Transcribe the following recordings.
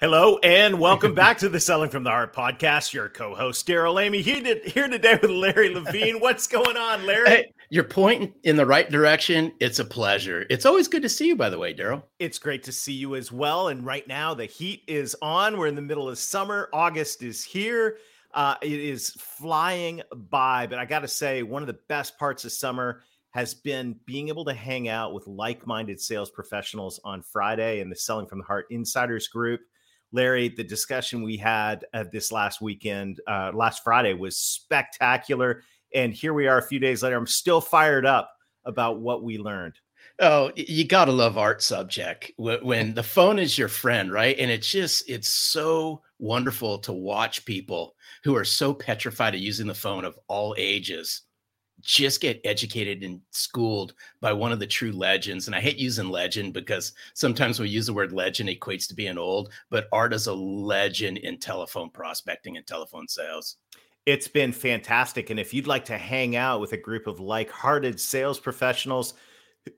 Hello and welcome back to the Selling from the Heart podcast. Your co-host Darrell Amy here, here today with Larry Levine. What's going on, Larry? Hey, you're pointing in the right direction. It's a pleasure. It's always good to see you, by the way, Darrell. It's great to see you as well. And right now, the heat is on. We're in the middle of summer. August is here. Uh, it is flying by. But I got to say, one of the best parts of summer has been being able to hang out with like-minded sales professionals on Friday in the Selling from the Heart Insiders group. Larry, the discussion we had uh, this last weekend, uh, last Friday, was spectacular. And here we are a few days later. I'm still fired up about what we learned. Oh, you got to love Art Sobczak when the phone is your friend, right? And it's just, it's so wonderful to watch people who are so petrified of using the phone of all ages just get educated and schooled by one of the true legends. And I hate using legend because sometimes we use the word legend equates to being old, but Art is a legend in telephone prospecting and telephone sales. It's been fantastic. And if you'd like to hang out with a group of like hearted sales professionals,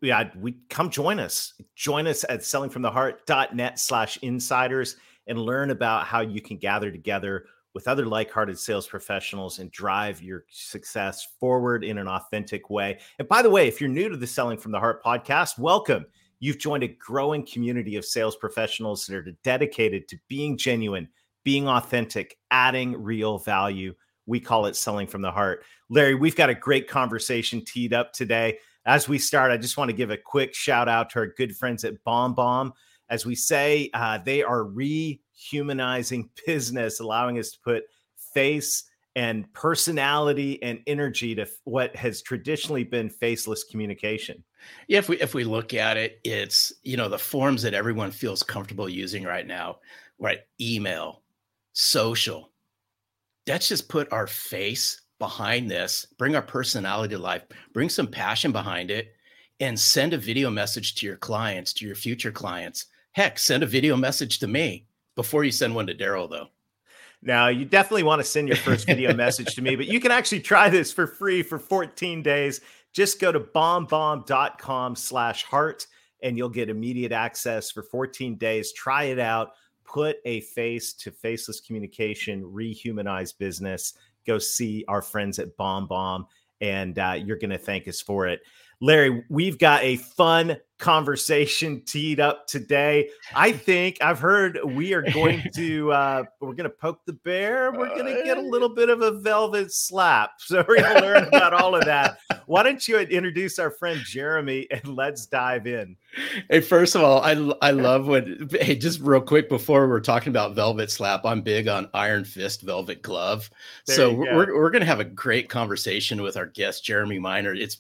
yeah, we come join us. Join us at sellingfromtheheart.net slash insiders and learn about how you can gather together with other like-hearted sales professionals and drive your success forward in an authentic way. And by the way, if you're new to the Selling from the Heart podcast, welcome. You've joined a growing community of sales professionals that are dedicated to being genuine, being authentic, adding real value. We call it Selling from the Heart. Larry, we've got a great conversation teed up today. As we start, I just want to give a quick shout out to our good friends at BombBomb. As we say, uh, they are rehumanizing business, allowing us to put face and personality and energy to what has traditionally been faceless communication. Yeah, if we if we look at it, it's you know the forms that everyone feels comfortable using right now, right? Email, social. Let's just put our face behind this, bring our personality to life, bring some passion behind it, and send a video message to your clients, to your future clients. Heck, send a video message to me before you send one to Darrell, though. Now, you definitely want to send your first video message to me, but you can actually try this for free for 14 days. Just go to bombbomb.com slash heart and you'll get immediate access for 14 days. Try it out. Put a face to faceless communication, rehumanize business. Go see our friends at BombBomb, and uh, you're going to thank us for it. Larry, we've got a fun conversation teed up today. I think I've heard we are going to uh, we're going to poke the bear. We're going to get a little bit of a velvet slap. So we're going to learn about all of that. Why don't you introduce our friend Jeremy and let's dive in. Hey, first of all, I I love when hey, just real quick before we're talking about velvet slap, I'm big on Iron Fist velvet glove. There so we're we're going to have a great conversation with our guest Jeremy Miner. It's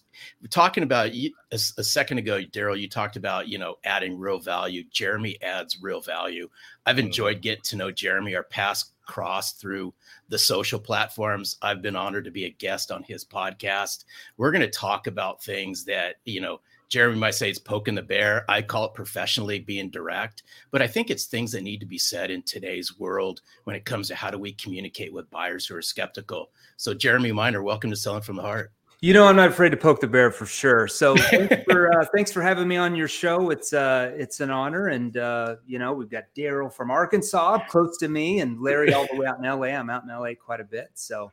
talking about a, a second ago, Darrell. You talked about you know adding real value. Jeremy adds real value. I've mm-hmm. enjoyed getting to know Jeremy. Our paths crossed through the social platforms. I've been honored to be a guest on his podcast. We're going to talk about things that you know Jeremy might say it's poking the bear. I call it professionally being direct, but I think it's things that need to be said in today's world when it comes to how do we communicate with buyers who are skeptical. So, Jeremy Miner, welcome to Selling from the Heart. You know, I'm not afraid to poke the bear for sure. So, thanks for uh, thanks for having me on your show. It's uh, it's an honor, and uh, you know, we've got Darrell from Arkansas, close to me, and Larry all the way out in LA. I'm out in LA quite a bit, so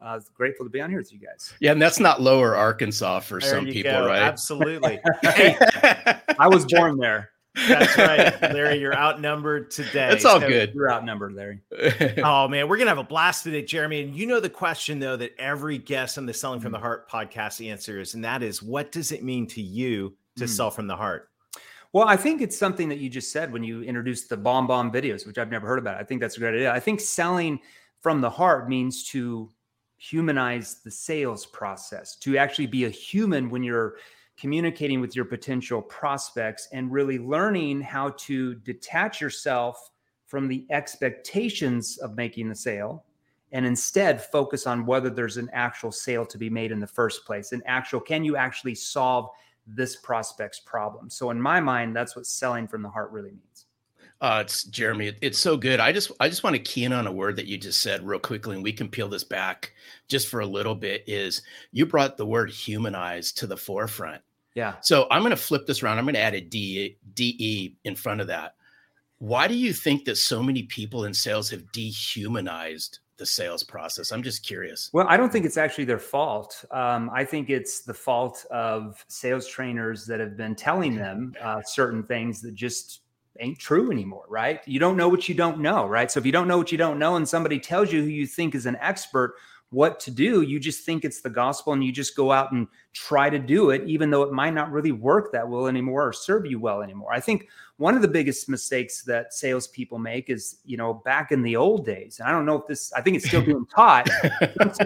I uh, grateful to be on here with you guys. Yeah, and that's not lower Arkansas for there some people, go. right? Absolutely. hey, I was born there. That's right, Larry. You're outnumbered today. It's all so, good. You're outnumbered, Larry. oh man, we're gonna have a blast today, Jeremy. And you know the question though that every guest on the Selling from the Heart podcast answers, and that is, what does it mean to you to mm. sell from the heart? Well, I think it's something that you just said when you introduced the BombBomb videos, which I've never heard about. I think that's a great idea. I think selling from the heart means to humanize the sales process, to actually be a human when you're communicating with your potential prospects and really learning how to detach yourself from the expectations of making the sale and instead focus on whether there's an actual sale to be made in the first place an actual can you actually solve this prospect's problem so in my mind that's what selling from the heart really means uh, it's Jeremy. it's so good. I just I just want to key in on a word that you just said real quickly, and we can peel this back just for a little bit. Is you brought the word humanize to the forefront. Yeah. So I'm going to flip this around. I'm going to add a D DE in front of that. Why do you think that so many people in sales have dehumanized the sales process? I'm just curious. Well, I don't think it's actually their fault. Um, I think it's the fault of sales trainers that have been telling them uh, certain things that just ain't true anymore, right? You don't know what you don't know, right? So if you don't know what you don't know and somebody tells you who you think is an expert what to do, you just think it's the gospel and you just go out and try to do it, even though it might not really work that well anymore or serve you well anymore. I think one of the biggest mistakes that salespeople make is, you know, back in the old days, and I don't know if this, I think it's still being taught.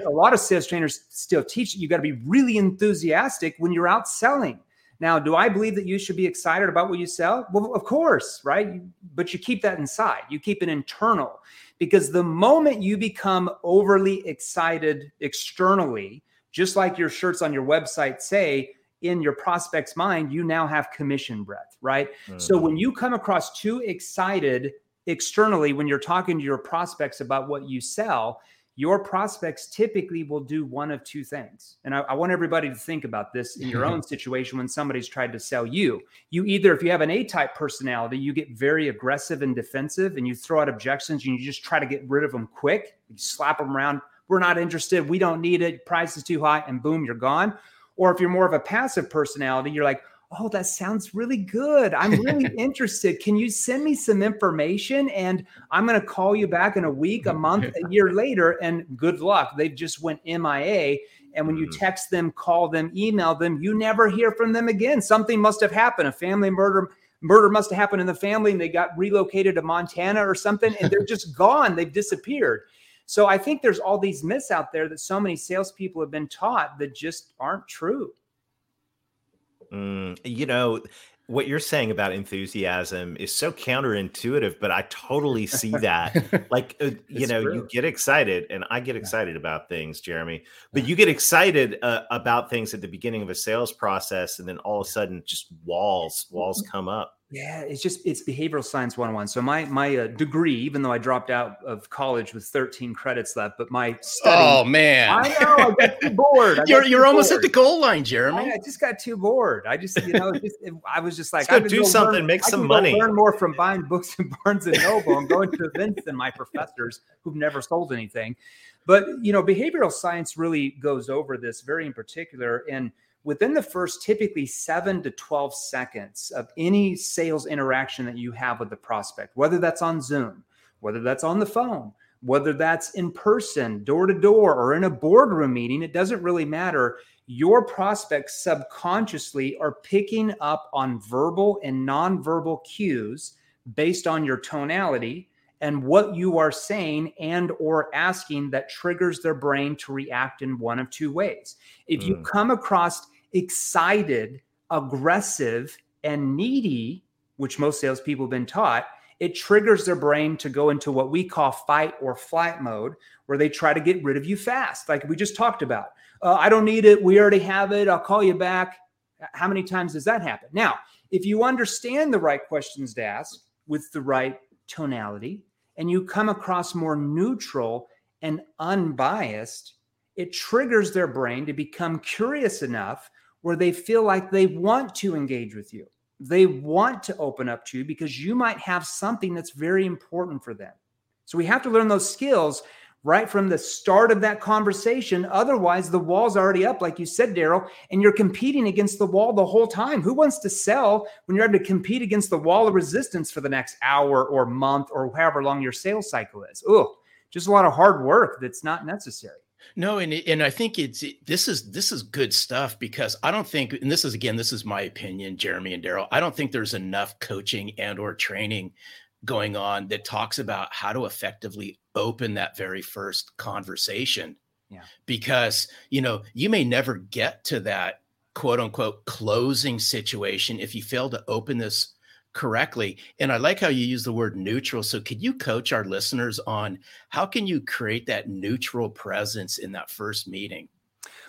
a lot of sales trainers still teach you got to be really enthusiastic when you're out selling. Now, do I believe that you should be excited about what you sell? Well, of course, right? But you keep that inside. You keep it internal because the moment you become overly excited externally, just like your shirts on your website say, in your prospect's mind, you now have commission breath, right? Mm-hmm. So when you come across too excited externally when you're talking to your prospects about what you sell, your prospects typically will do one of two things. And I, I, want everybody to think about this in your own situation when somebody's tried to sell you. You either, if you have an A type personality, you get very aggressive and defensive and you throw out objections and you just try to get rid of them quick. You slap them around. We're not interested. We don't need it. Price is too high. And boom, you're gone. Or if you're more of a passive personality, you're like, oh, that sounds really good. I'm really interested. Can you send me some information? And I'm going to call you back in a week, a month, a year later. And good luck. They've just went MIA. And when you mm. text them, call them, email them, you never hear from them again. Something must have happened. A family murder murder must have happened in the family and they got relocated to Montana or something and they're just gone. They've disappeared. So I think there's all these myths out there that so many salespeople have been taught that just aren't true. Mm, you know, what you're saying about enthusiasm is so counterintuitive, but I totally see that. like, uh, you know, true. you get excited, and I get excited yeah. about things, Jeremy, but you get excited uh, about things at the beginning of a sales process, and then all of a sudden, just walls, walls come up. Yeah, it's just it's behavioral science 101. So my my uh, degree, even though I dropped out of college with 13 credits left, but my study. Oh man, I know I got too bored. you're you're almost at the goal line, Jeremy. I, I, just got too bored. I just you know just, I was just like, I do go something, learn, make some money. Learn more from buying books in Barnes and Noble and going to events than my professors who've never sold anything. But you know, behavioral science really goes over this very in particular and within the first typically seven to 12 seconds of any sales interaction that you have with the prospect, whether that's on Zoom, whether that's on the phone, whether that's in person, door to door, or in a boardroom meeting, it doesn't really matter. Your prospects subconsciously are picking up on verbal and nonverbal cues based on your tonality and what you are saying and or asking that triggers their brain to react in one of two ways. If mm. you come across excited, aggressive, and needy, which most salespeople have been taught, it triggers their brain to go into what we call fight or flight mode, where they try to get rid of you fast, like we just talked about. Uh, I don't need it. We already have it. I'll call you back. How many times does that happen? Now, if you understand the right questions to ask with the right tonality, and you come across more neutral and unbiased, it triggers their brain to become curious enough where they feel like they want to engage with you. They want to open up to you because you might have something that's very important for them. So we have to learn those skills right from the start of that conversation. Otherwise, the wall's already up, like you said, Darrell, and you're competing against the wall the whole time. Who wants to sell when you're having to compete against the wall of resistance for the next hour or month or however long your sales cycle is? Oh, just a lot of hard work that's not necessary. No, and and I think it's this is this is good stuff because I don't think, and this is again, this is my opinion, Jeremy and Darrell. I don't think there's enough coaching and or training going on that talks about how to effectively open that very first conversation Yeah. Because, you know, you may never get to that quote unquote closing situation if you fail to open this correctly. And I like how you use the word neutral. So could you coach our listeners on how can you create that neutral presence in that first meeting?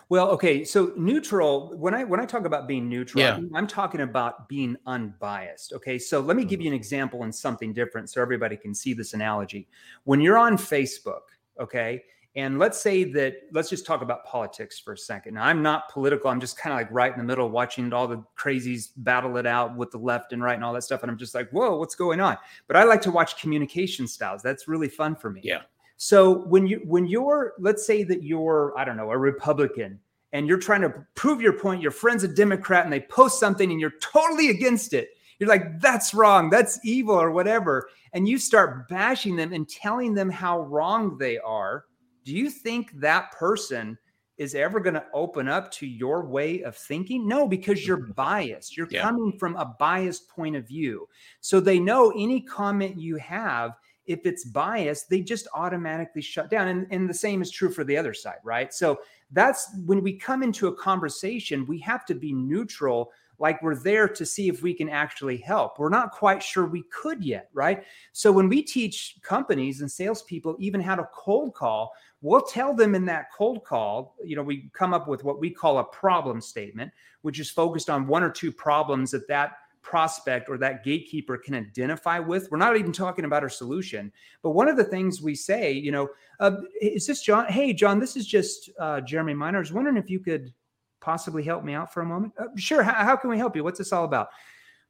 Well, okay, so neutral. When I when I talk about being neutral, yeah. I'm talking about being unbiased. Okay, so let me give mm-hmm. you an example and something different, so everybody can see this analogy. When you're on Facebook, okay, and let's say that let's just talk about politics for a second. Now, I'm not political. I'm just kind of like right in the middle, watching all the crazies battle it out with the left and right and all that stuff. And I'm just like, whoa, what's going on? But I like to watch communication styles. That's really fun for me. Yeah. So when you when you're let's say that you're I don't know a Republican and you're trying to prove your point, your friend's a Democrat and they post something and you're totally against it. You're like, that's wrong, that's evil, or whatever. And you start bashing them and telling them how wrong they are do you think that person is ever going to open up to your way of thinking? No, because you're mm-hmm. biased. You're yeah. coming from a biased point of view. So they know any comment you have, if it's biased, they just automatically shut down. And, and the same is true for the other side, right? So that's when we come into a conversation, we have to be neutral like we're there to see if we can actually help. We're not quite sure we could yet, right? So when we teach companies and salespeople even how to cold call, we'll tell them in that cold call, you know, we come up with what we call a problem statement, which is focused on one or two problems that that prospect or that gatekeeper can identify with. We're not even talking about our solution, but one of the things we say, you know, uh, is this John? Hey, John, this is just uh, Jeremy Miner. I was wondering if you could possibly help me out for a moment. Uh, sure. How, how can we help you? What's this all about?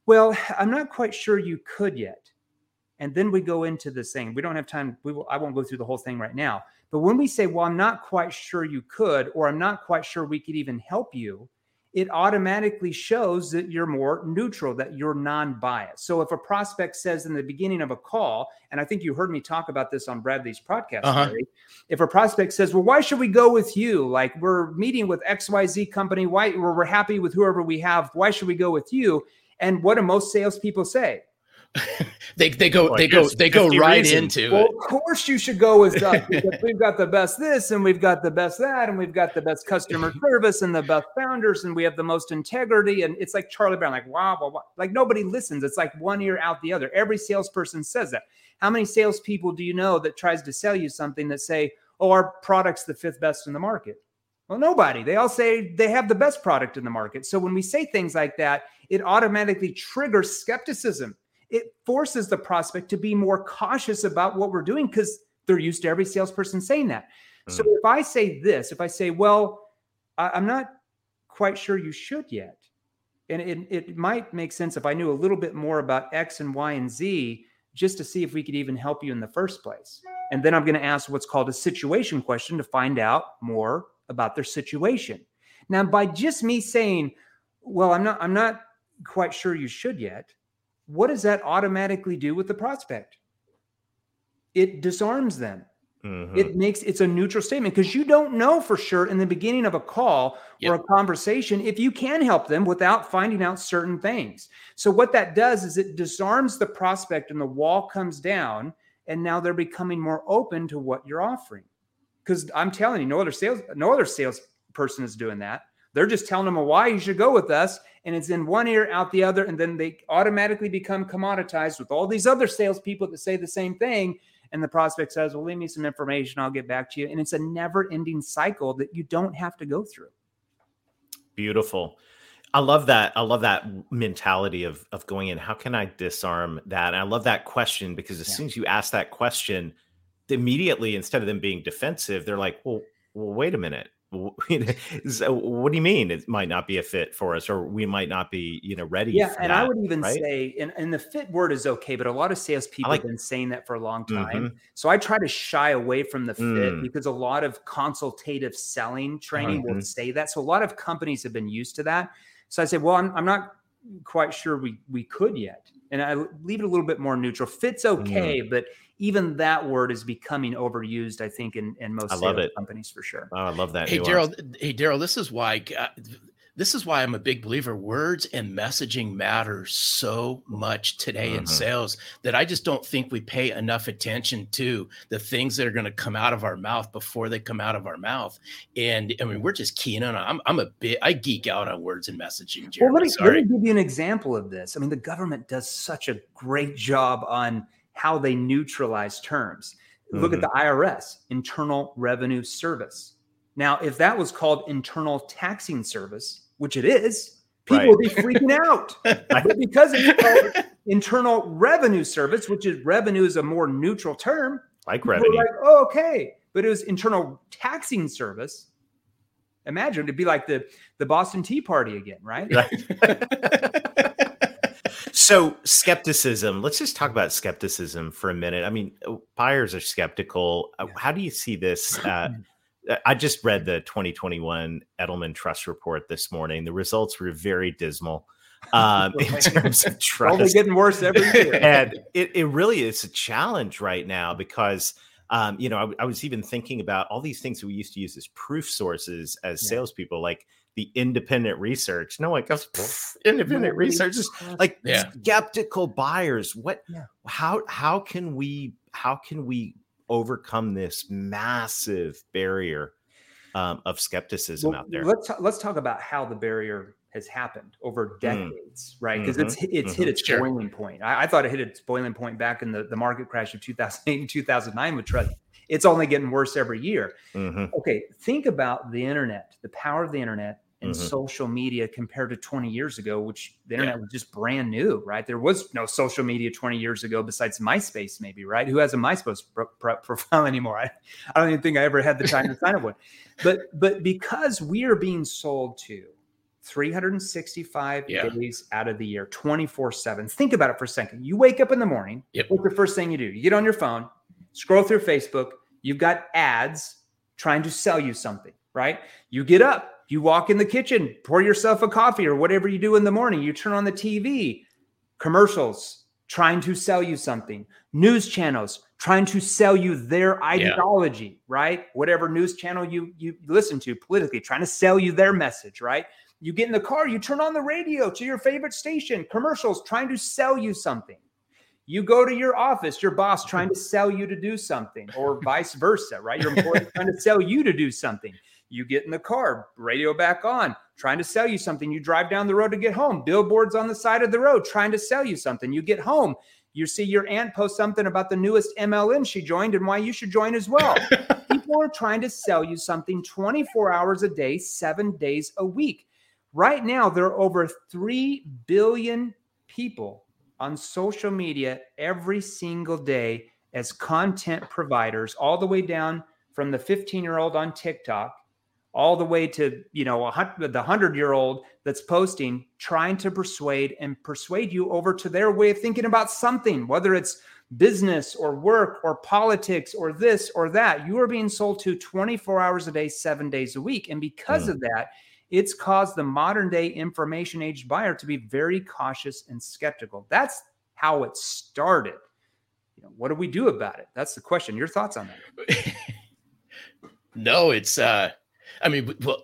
Well, I'm not quite sure you could yet. And then we go into this thing. We don't have time. We will, I won't go through the whole thing right now. But when we say, well, I'm not quite sure you could, or I'm not quite sure we could even help you, it automatically shows that you're more neutral, that you're non biased. So if a prospect says in the beginning of a call, and I think you heard me talk about this on Bradley's podcast, uh-huh. if a prospect says, well, why should we go with you? Like we're meeting with XYZ company, why we're happy with whoever we have, why should we go with you? And what do most salespeople say? they they go well, they go they go right reasons. into well, it. Of course, you should go with us because we've got the best this and we've got the best that and we've got the best customer service and the best founders and we have the most integrity and it's like Charlie Brown, like wow, wow, wow. like nobody listens. It's like one ear out the other. Every salesperson says that. How many salespeople do you know that tries to sell you something that say, "Oh, our product's the fifth best in the market"? Well, nobody. They all say they have the best product in the market. So when we say things like that, it automatically triggers skepticism it forces the prospect to be more cautious about what we're doing because they're used to every salesperson saying that. Mm. So if I say this, if I say, well, I, am not quite sure you should yet. And it, it might make sense if I knew a little bit more about X and Y and Z just to see if we could even help you in the first place. And then I'm going to ask what's called a situation question to find out more about their situation. Now, by just me saying, well, I'm not, I'm not quite sure you should yet, what does that automatically do with the prospect? It disarms them. Mm-hmm. It makes it's a neutral statement because you don't know for sure in the beginning of a call yep. or a conversation if you can help them without finding out certain things. So what that does is it disarms the prospect and the wall comes down and now they're becoming more open to what you're offering. Cuz I'm telling you no other sales no other salesperson is doing that. They're just telling them why you should go with us and it's in one ear out the other, and then they automatically become commoditized with all these other salespeople that say the same thing. And the prospect says, Well, leave me some information, I'll get back to you. And it's a never ending cycle that you don't have to go through. Beautiful. I love that. I love that mentality of of going in. How can I disarm that? And I love that question because as yeah. soon as you ask that question, immediately instead of them being defensive, they're like, "Well, well, wait a minute so what do you mean it might not be a fit for us or we might not be you know ready yeah and that, i would even right? say and, and the fit word is okay but a lot of salespeople like, have been saying that for a long time mm-hmm. so i try to shy away from the fit mm. because a lot of consultative selling training mm-hmm. will say that so a lot of companies have been used to that so i say well i'm, I'm not quite sure we we could yet and i leave it a little bit more neutral fits okay mm. but even that word is becoming overused, I think, in, in most I love it. companies for sure. Oh, I love that. Hey, Darrell. Hey, Darrell. This is why. this is why I'm a big believer. Words and messaging matter so much today mm-hmm. in sales that I just don't think we pay enough attention to the things that are going to come out of our mouth before they come out of our mouth. And I mean, we're just keen on. I'm, I'm a bit. I geek out on words and messaging. Jeremy, well, let me, let me give you an example of this. I mean, the government does such a great job on how they neutralize terms. Mm-hmm. Look at mm-hmm. the IRS, Internal Revenue Service. Now, if that was called Internal Taxing Service, which it is, people right. would be freaking out. but because it's called Internal Revenue Service, which is revenue is a more neutral term, like revenue. Like, oh, okay, but it was Internal Taxing Service. Imagine it'd be like the the Boston Tea Party again, right? right. so skepticism. Let's just talk about skepticism for a minute. I mean, buyers are skeptical. Uh, how do you see this? Uh, I just read the 2021 Edelman Trust Report this morning. The results were very dismal um, in terms of trust. Only getting worse every year. and it, it really is a challenge right now because, um, you know, I, I, was even thinking about all these things that we used to use as proof sources as yeah. salespeople, like the independent research. No one goes, independent research is like yeah. skeptical buyers. What, yeah. how, how can we, how can we overcome this massive barrier um, of skepticism well, out there. Let's let's talk about how the barrier has happened over mm. decades, mm. right? Because mm-hmm. it's it's mm-hmm. hit its sure. boiling point. I, I, thought it hit its boiling point back in the, the market crash of 2008 and 2009 with trust. It's only getting worse every year. Mm-hmm. Okay, think about the internet, the power of the internet, and mm-hmm. social media compared to 20 years ago, which the internet yeah. was just brand new, right? There was no social media 20 years ago besides MySpace, maybe, right? Who has a MySpace pro- pro- profile anymore? I, I don't even think I ever had the time to sign up one. But but because we are being sold to 365 yeah. days out of the year, 24 7. Think about it for a second. You wake up in the morning. Yep. What's the first thing you do? You get on your phone, scroll through Facebook. You've got ads trying to sell you something, right? You get up, you walk in the kitchen, pour yourself a coffee or whatever you do in the morning. You turn on the TV, commercials trying to sell you something, news channels trying to sell you their ideology, yeah. right? Whatever news channel you you listen to politically, trying to sell you their message, right? You get in the car, you turn on the radio to your favorite station, commercials trying to sell you something. You go to your office, your boss trying to sell you to do something, or vice versa, right? Your employee trying to sell you to do something. You get in the car, radio back on, trying to sell you something. You drive down the road to get home, billboards on the side of the road trying to sell you something. You get home, you see your aunt post something about the newest MLM she joined and why you should join as well. People are trying to sell you something 24 hours a day, seven days a week. Right now, there are over 3 billion people on social media every single day as content providers, all the way down from the 15 year old on TikTok all the way to you know the hundred year old that's posting trying to persuade and persuade you over to their way of thinking about something whether it's business or work or politics or this or that. You are being sold to 24 hours a day seven days a week. And because mm. of that it's caused the modern day information age buyer to be very cautious and skeptical. That's how it started. You know, what do we do about it? That's the question. Your thoughts on that? No it's uh I mean, well,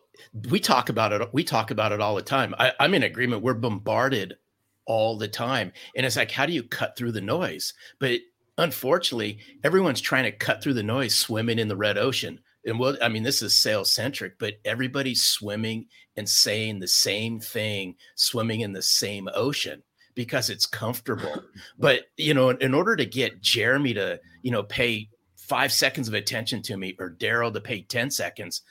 we talk about it. We talk about it all the time. I, I'm in agreement. We're bombarded all the time, and it's like, how do you cut through the noise? But unfortunately, everyone's trying to cut through the noise, swimming in the red ocean. And well, I mean, this is sales centric, but everybody's swimming and saying the same thing, swimming in the same ocean because it's comfortable. but you know, in order to get Jeremy to, you know, pay five seconds of attention to me or Daryl to pay 10 seconds,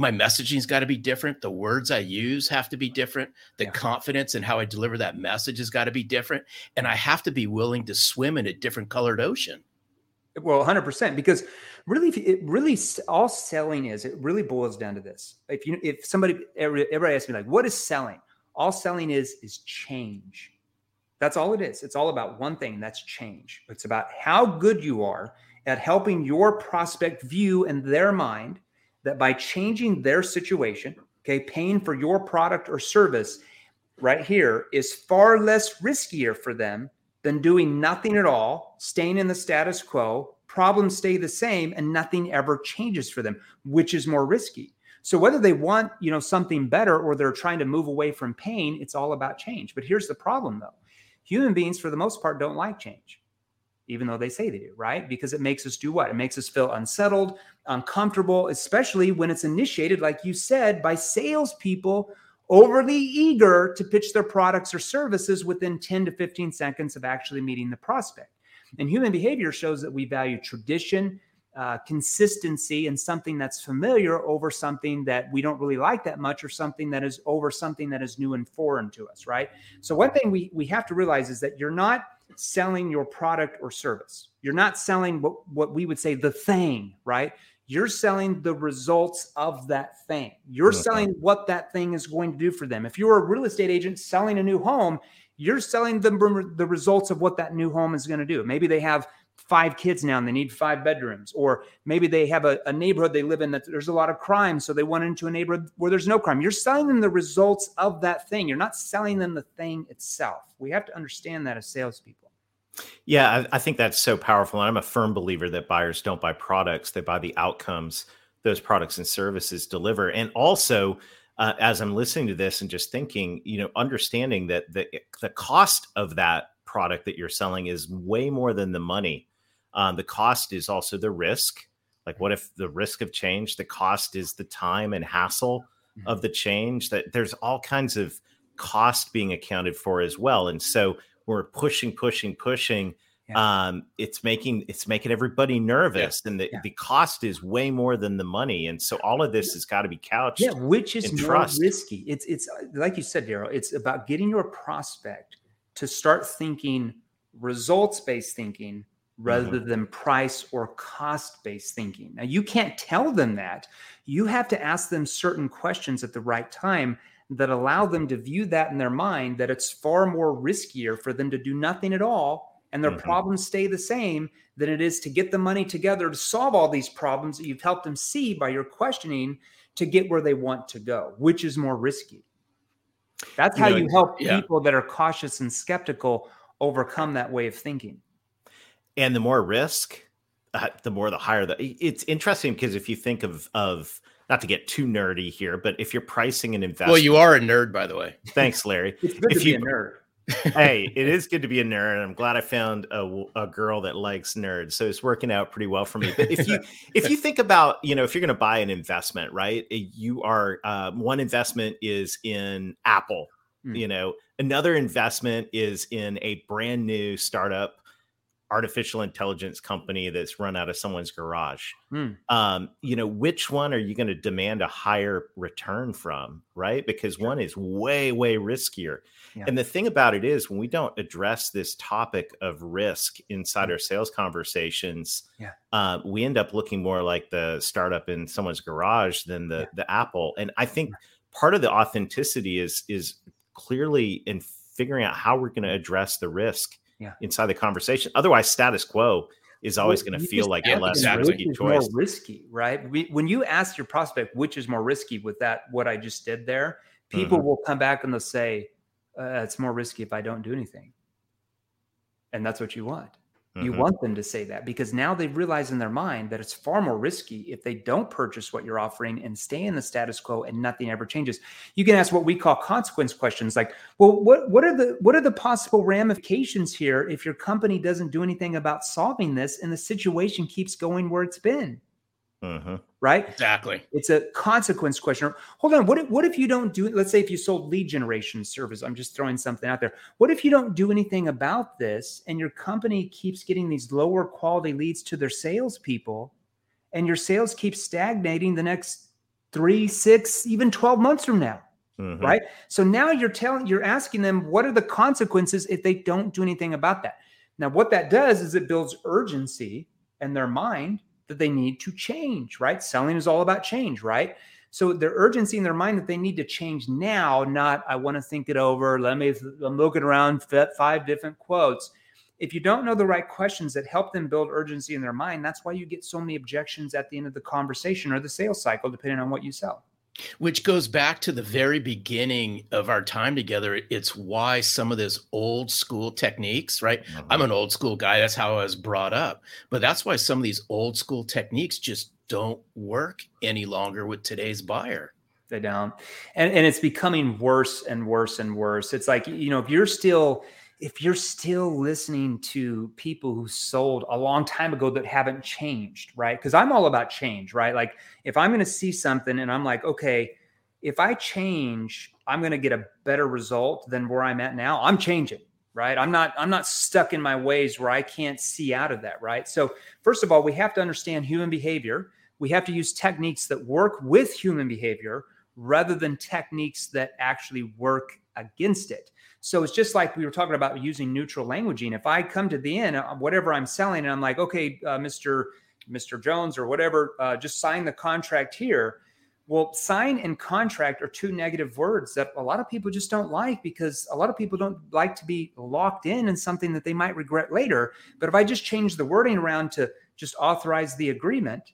my messaging's got to be different. The words I use have to be different. The yeah. confidence and how I deliver that message has got to be different. And I have to be willing to swim in a different colored ocean. Well, 100%. Because really, it really all selling is, it really boils down to this. If you, if somebody, everybody asks me, like, what is selling? All selling is, is change. That's all it is. It's all about one thing that's change. It's about how good you are at helping your prospect view in their mind that by changing their situation, okay, paying for your product or service right here is far less riskier for them than doing nothing at all, staying in the status quo, problems stay the same, and nothing ever changes for them, which is more risky. So whether they want, you know, something better or they're trying to move away from pain, it's all about change. But here's the problem though. Human beings for the most part don't like change. Even though they say they do, right? Because it makes us do what? It makes us feel unsettled, uncomfortable, especially when it's initiated, like you said, by salespeople overly eager to pitch their products or services within 10 to 15 seconds of actually meeting the prospect. And human behavior shows that we value tradition, uh, consistency and something that's familiar over something that we don't really like that much or something that is over something that is new and foreign to us right so one thing we we have to realize is that you're not selling your product or service. You're not selling what, what we would say the thing right? You're selling the results of that thing. You're mm-hmm. selling what that thing is going to do for them. If you're a real estate agent selling a new home you're selling them the results of what that new home is going to do. Maybe they have five kids now and they need five bedrooms. Or maybe they have a, a, neighborhood they live in that there's a lot of crime so they went into a neighborhood where there's no crime. You're selling them the results of that thing. You're not selling them the thing itself. We have to understand that as salespeople. Yeah I, I think that's so powerful and i'm a firm believer that buyers don't buy products they buy the outcomes those products and services deliver. And also uh, as i'm listening to this and just thinking you know understanding that the, the cost of that product that you're selling is way more than the money um, the cost is also the risk. Like, what if the risk of change, the cost is the time and hassle mm-hmm. of the change? That there's all kinds of cost being accounted for as well. And so we're pushing, pushing, pushing. Yeah. Um, it's making it's making everybody nervous, yeah. and the, yeah. the cost is way more than the money. And so all of this has got to be couched. Yeah, which is more trust. risky. It's it's like you said, Darrell. It's about getting your prospect to start thinking results based thinking rather mm-hmm. than price or cost based thinking. Now, you can't tell them that. You have to ask them certain questions at the right time that allow them to view that in their mind that it's far more riskier for them to do nothing at all and their mm-hmm. problems stay the same than it is to get the money together to solve all these problems that you've helped them see by your questioning to get where they want to go, which is more risky. That's how you, know, you help yeah. people that are cautious and skeptical overcome that way of thinking and the more risk uh, the more the higher the it's interesting because if you think of of not to get too nerdy here but if you're pricing an investment well you are a nerd by the way. Thanks larry. It's good if to you, be a nerd. Hey it is good to be a nerd and i'm glad i found a, a girl that likes nerds so it's working out pretty well for me. But if you if you think about you know if you're going to buy an investment right you are uh, one investment is in apple mm. you know another investment is in a brand new startup artificial intelligence company that's run out of someone's garage. Hmm. Um, you know, which one are you going to demand a higher return from, right? Because one is way, way riskier. Yeah. And the thing about it is, when we don't address this topic of risk inside hmm. our sales conversations, yeah. uh, we end up looking more like the startup in someone's garage than the yeah. the Apple. And I think part of the authenticity is is clearly in figuring out how we're going to address the risk yeah. inside the conversation. Otherwise, status quo is always well, going to feel like a less risky choice. More risky, right? We, when you ask your prospect which is more risky with that, what I just did there, people mm-hmm. will come back and they'll say, uh, "It's more risky if I don't do anything," and that's what you want. Mm-hmm. You want them to say that because now they realize in their mind that it's far more risky if they don't purchase what you're offering and stay in the status quo and nothing ever changes. You can ask what we call consequence questions like, well, what, what are the what are the possible ramifications here if your company doesn't do anything about solving this and the situation keeps going where it's been? Mm-hmm. Right? Exactly. It's a consequence question. Hold on. What if, what if you don't do it? Let's say if you sold lead generation service, I'm just throwing something out there. What if you don't do anything about this and your company keeps getting these lower quality leads to their salespeople and your sales keep stagnating the next three, six, even 12 months from now? Mm-hmm. Right. So now you're telling, you're asking them, what are the consequences if they don't do anything about that? Now, what that does is it builds urgency in their mind that they need to change, right? Selling is all about change, right? So their urgency in their mind that they need to change now, not I want to think it over. Let me, I'm looking around five different quotes. If you don't know the right questions that help them build urgency in their mind, that's why you get so many objections at the end of the conversation or the sales cycle, depending on what you sell. Which goes back to the very beginning of our time together. It's why some of this old school techniques, right? Mm-hmm. I'm an old school guy. That's how I was brought up. But that's why some of these old school techniques just don't work any longer with today's buyer. They don't. And and it's becoming worse and worse and worse. It's like, you know, if you're still if you're still listening to people who sold a long time ago that haven't changed, right? Because I'm all about change, right? Like if I'm going to see something and I'm like, okay, if I change, I'm going to get a better result than where I'm at now. I'm changing, right? I'm not I'm not stuck in my ways where I can't see out of that, right? So first of all, we have to understand human behavior. We have to use techniques that work with human behavior rather than techniques that actually work against it. So it's just like we were talking about using neutral languaging. If I come to the end, uh, whatever I'm selling, and I'm like, okay, uh, Mr. Mr. Jones or whatever, uh, just sign the contract here. Well, sign and contract are two negative words that a lot of people just don't like because a lot of people don't like to be locked in in something that they might regret later. But if I just change the wording around to just authorize the agreement,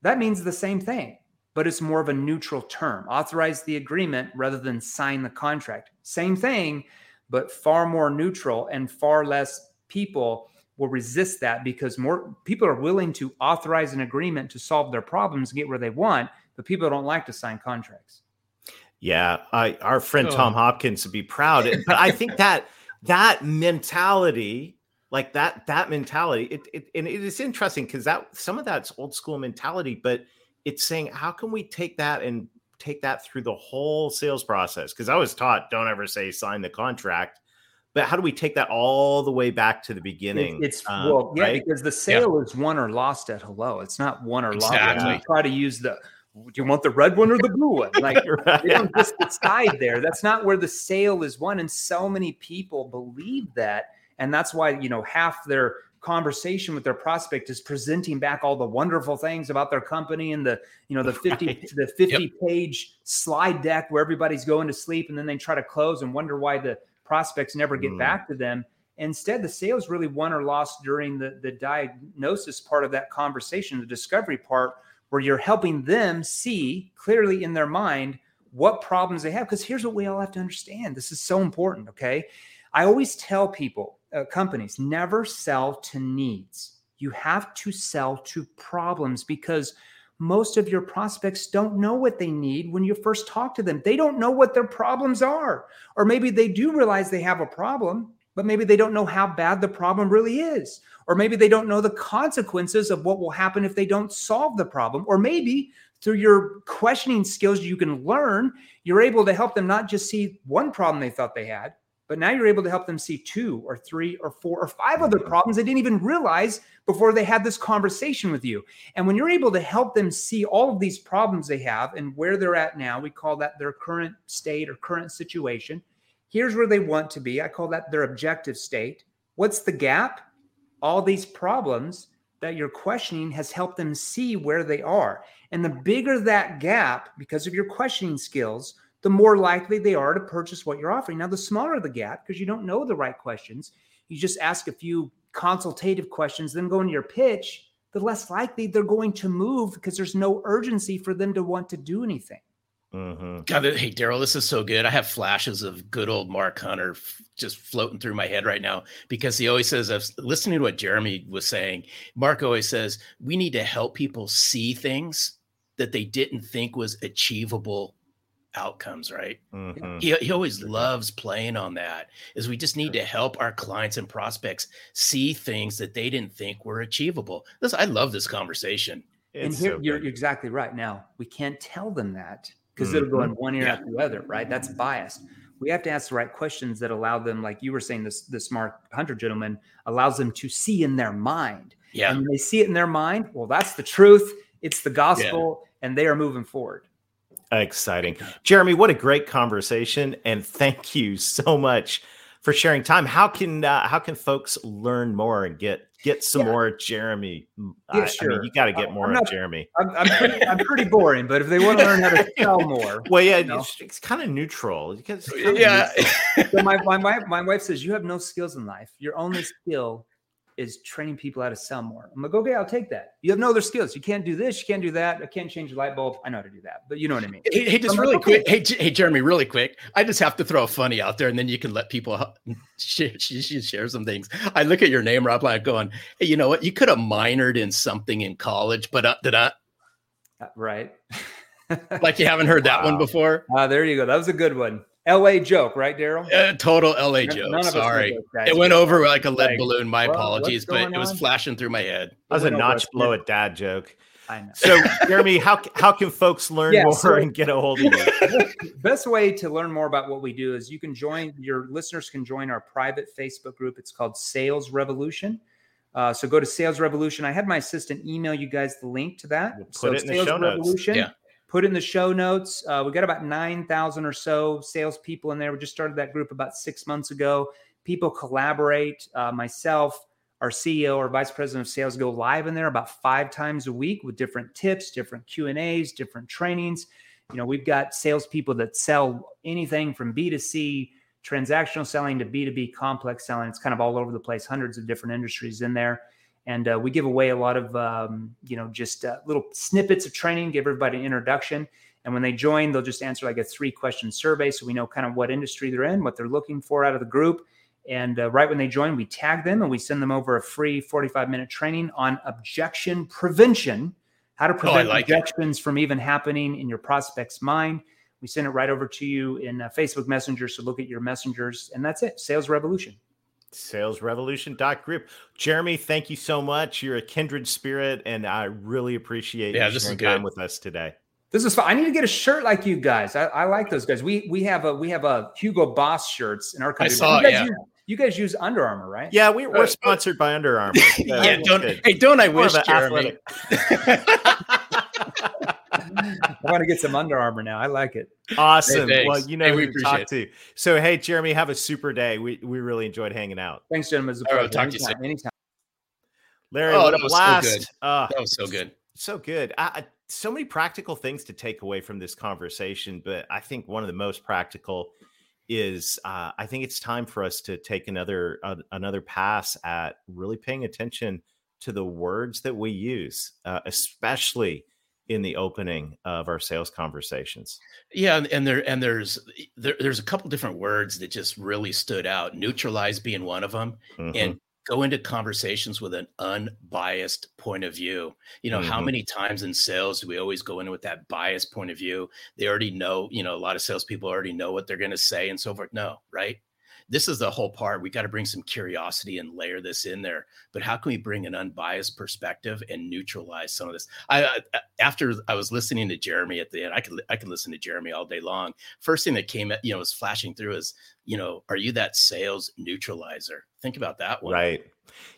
that means the same thing but it's more of a neutral term. Authorize the agreement rather than sign the contract. Same thing, but far more neutral and far less people will resist that because more people are willing to authorize an agreement to solve their problems and get where they want, but people don't like to sign contracts. Yeah, I, our friend oh. Tom Hopkins would be proud, but I think that that mentality, like that that mentality, it, it and it is interesting because that some of that's old school mentality, but it's saying how can we take that and take that through the whole sales process because i was taught don't ever say sign the contract but how do we take that all the way back to the beginning it's, it's um, well yeah right? because the sale yeah. is won or lost at hello it's not won or exactly. lost try to use the do you want the red one or the blue one? Like right. they don't just decide there. That's not where the sale is won. And so many people believe that. And that's why, you know, half their conversation with their prospect is presenting back all the wonderful things about their company and the you know the 50 right. the 50 yep. page slide deck where everybody's going to sleep and then they try to close and wonder why the prospects never get mm. back to them instead the sales really won or lost during the the diagnosis part of that conversation the discovery part where you're helping them see clearly in their mind what problems they have because here's what we all have to understand this is so important okay i always tell people uh, companies never sell to needs. You have to sell to problems because most of your prospects don't know what they need when you first talk to them. They don't know what their problems are. Or maybe they do realize they have a problem, but maybe they don't know how bad the problem really is. Or maybe they don't know the consequences of what will happen if they don't solve the problem. Or maybe through your questioning skills you can learn, you're able to help them not just see one problem they thought they had, but now you're able to help them see two or three or four or five other problems they didn't even realize before they had this conversation with you. And when you're able to help them see all of these problems they have and where they're at now, we call that their current state or current situation. Here's where they want to be. I call that their objective state. What's the gap? All these problems that you're questioning has helped them see where they are. And the bigger that gap, because of your questioning skills, the more likely they are to purchase what you're offering. Now, the smaller the gap, because you don't know the right questions, you just ask a few consultative questions, then go into your pitch, the less likely they're going to move because there's no urgency for them to want to do anything. Mm-hmm. God, hey Darrell, this is so good. I have flashes of good old Mark Hunter f- just floating through my head right now because he always says, "I was listening to what Jeremy was saying." Mark always says we need to help people see things that they didn't think was achievable outcomes, right? Mm-hmm. He, he always loves playing on that. Is we just need to help our clients and prospects see things that they didn't think were achievable. This I love this conversation. It's and here so you're, you're, exactly right. Now we can't tell them that because mm-hmm. they're going one ear yeah. after the other, right? That's biased. We have to ask the right questions that allow them, like you were saying, this this Mark Hunter gentleman allows them to see in their mind. Yeah. And when they see it in their mind, well, that's the truth. It's the gospel, yeah. and they are moving forward. Exciting. Jeremy, what a great conversation and thank you so much for sharing time. How can uh, how can folks learn more and get get some yeah. more Jeremy? Yeah, I, sure. I mean, you got to get more not, of Jeremy. I'm, I'm, pretty, I'm, pretty, boring, but if they want to learn how to sell more, well, yeah, you know? it's, it's kind of neutral. Because yeah, neutral. so my, my, my, my wife says you have no skills in life. Your only skill is training people how to sell more. I'm like, okay, I'll take that. You have no other skills. You can't do this. You can't do that. I can't change the light bulb. I know how to do that, but you know what I mean. Hey, hey just I'm really like, quick. Okay. Hey, hey, Jeremy, really quick. I just have to throw a funny out there, and then you can let people share, share some things. I look at your name, Rob, like going, hey, you know what? You could have minored in something in college, but uh, did I? Uh, right. like you haven't heard that wow. one before. Uh, there you go. That was a good one. LA joke, right, Darrell? Uh, total LA joke. None Sorry. It went over like a lead like, balloon. My well, apologies, but it was flashing through my head. That was a notch below a dad joke. I know. So, Jeremy, how how can folks learn yeah, more so, and get a hold of you? Best way to learn more about what we do is you can join. Your listeners can join our private Facebook group. It's called Sales Revolution. Uh, so go to Sales Revolution. I had my assistant email you guys the link to that. We'll put so it in Sales the show Revolution. notes. Yeah put in the show notes. Uh, we got about 9,000 or so salespeople in there. We just started that group about six months ago. People collaborate. Uh, myself, our CEO, our vice president of sales go live in there about five times a week with different tips, different Q and A's, different trainings. You know, we've got salespeople that sell anything from B2C transactional selling to B2B complex selling. It's kind of all over the place, hundreds of different industries in there and uh, we give away a lot of um, you know just uh, little snippets of training give everybody an introduction. And when they join they'll just answer like a three question survey so we know kind of what industry they're in what they're looking for out of the group. And uh, right when they join we tag them and we send them over a free 45 minute training on objection prevention how to oh, prevent oh, like objections it. from even happening in your prospect's mind. We send it right over to you in uh, facebook messenger so look at your messengers and that's it. Sales revolution salesrevolution.group. Jeremy, thank you so much. You're a kindred spirit, and I really appreciate yeah, you sharing time with us today. This is fun. I need to get a shirt like you guys. I, I, like those guys. We we have a we have a Hugo Boss shirts in our country. I saw you, yeah. use, you guys use Under Armour, right? Yeah, we, we're uh, sponsored by Under Armour. yeah, don't, hey, don't I wish, Jeremy? I want to get some Under Armour now. I like it. Awesome. Hey, well, you know hey, we to talk to. So, hey, Jeremy, have a super day. We we really enjoyed hanging out. Thanks, gentlemen. All right, talk anytime, to you anytime. Larry, oh, that was blast. so good. Uh, that was so good. So good. I, I, so many practical things to take away from this conversation, but I think one of the most practical is uh, I think it's time for us to take another uh, another pass at really paying attention to the words that we use, uh, especially in the opening of our sales conversations. Yeah, and there and there's there, there's a couple different words that just really stood out. Neutralize being one of them, mm-hmm. and go into conversations with an unbiased point of view. You know, mm-hmm. how many times in sales do we always go in with that biased point of view? They already know. You know, a lot of salespeople already know what they're going to say and so forth. No, right? This is the whole part. We got to bring some curiosity and layer this in there. But how can we bring an unbiased perspective and neutralize some of this? I, I after I was listening to Jeremy at the end, I could I could listen to Jeremy all day long. First thing that came, you know, was flashing through is, you know, are you that sales neutralizer? Think about that one. Right.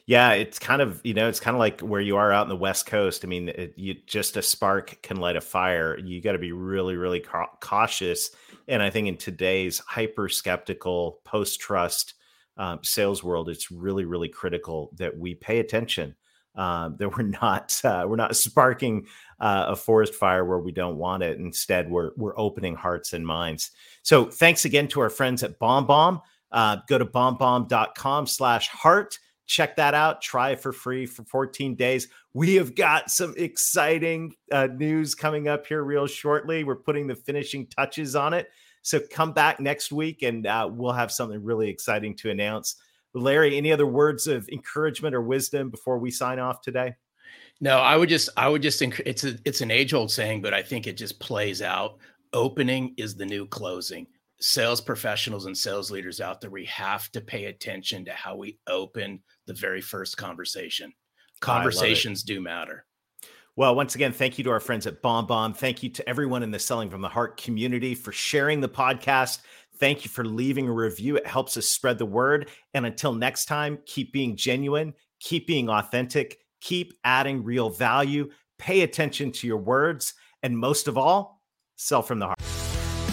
Yeah, it's kind of you know it's kind of like where you are out in the West Coast. I mean, it, you just a spark can light a fire. You got to be really, really ca- cautious and I think in today's hyper skeptical, post trust um, sales world, it's really, really critical that we pay attention. Um, that we're not uh, we're not sparking uh, a forest fire where we don't want it. Instead, we're we're opening hearts and minds. So thanks again to our friends at BombBomb. Uh, go to bombbomb.com slash heart. Check that out. Try it for free for 14 days. We have got some exciting uh, news coming up here real shortly. We're putting the finishing touches on it. So come back next week and uh, we'll have something really exciting to announce. Larry, any other words of encouragement or wisdom before we sign off today? No, I would just, I would just, it's a, it's an age old saying, but I think it just plays out. Opening is the new closing. Sales professionals and sales leaders out there, we have to pay attention to how we open the very first conversation conversations do matter. Well, once again, thank you to our friends at BombBomb. Thank you to everyone in the Selling from the Heart community for sharing the podcast. Thank you for leaving a review. It helps us spread the word. And until next time, keep being genuine, keep being authentic, keep adding real value, pay attention to your words, and most of all, sell from the heart.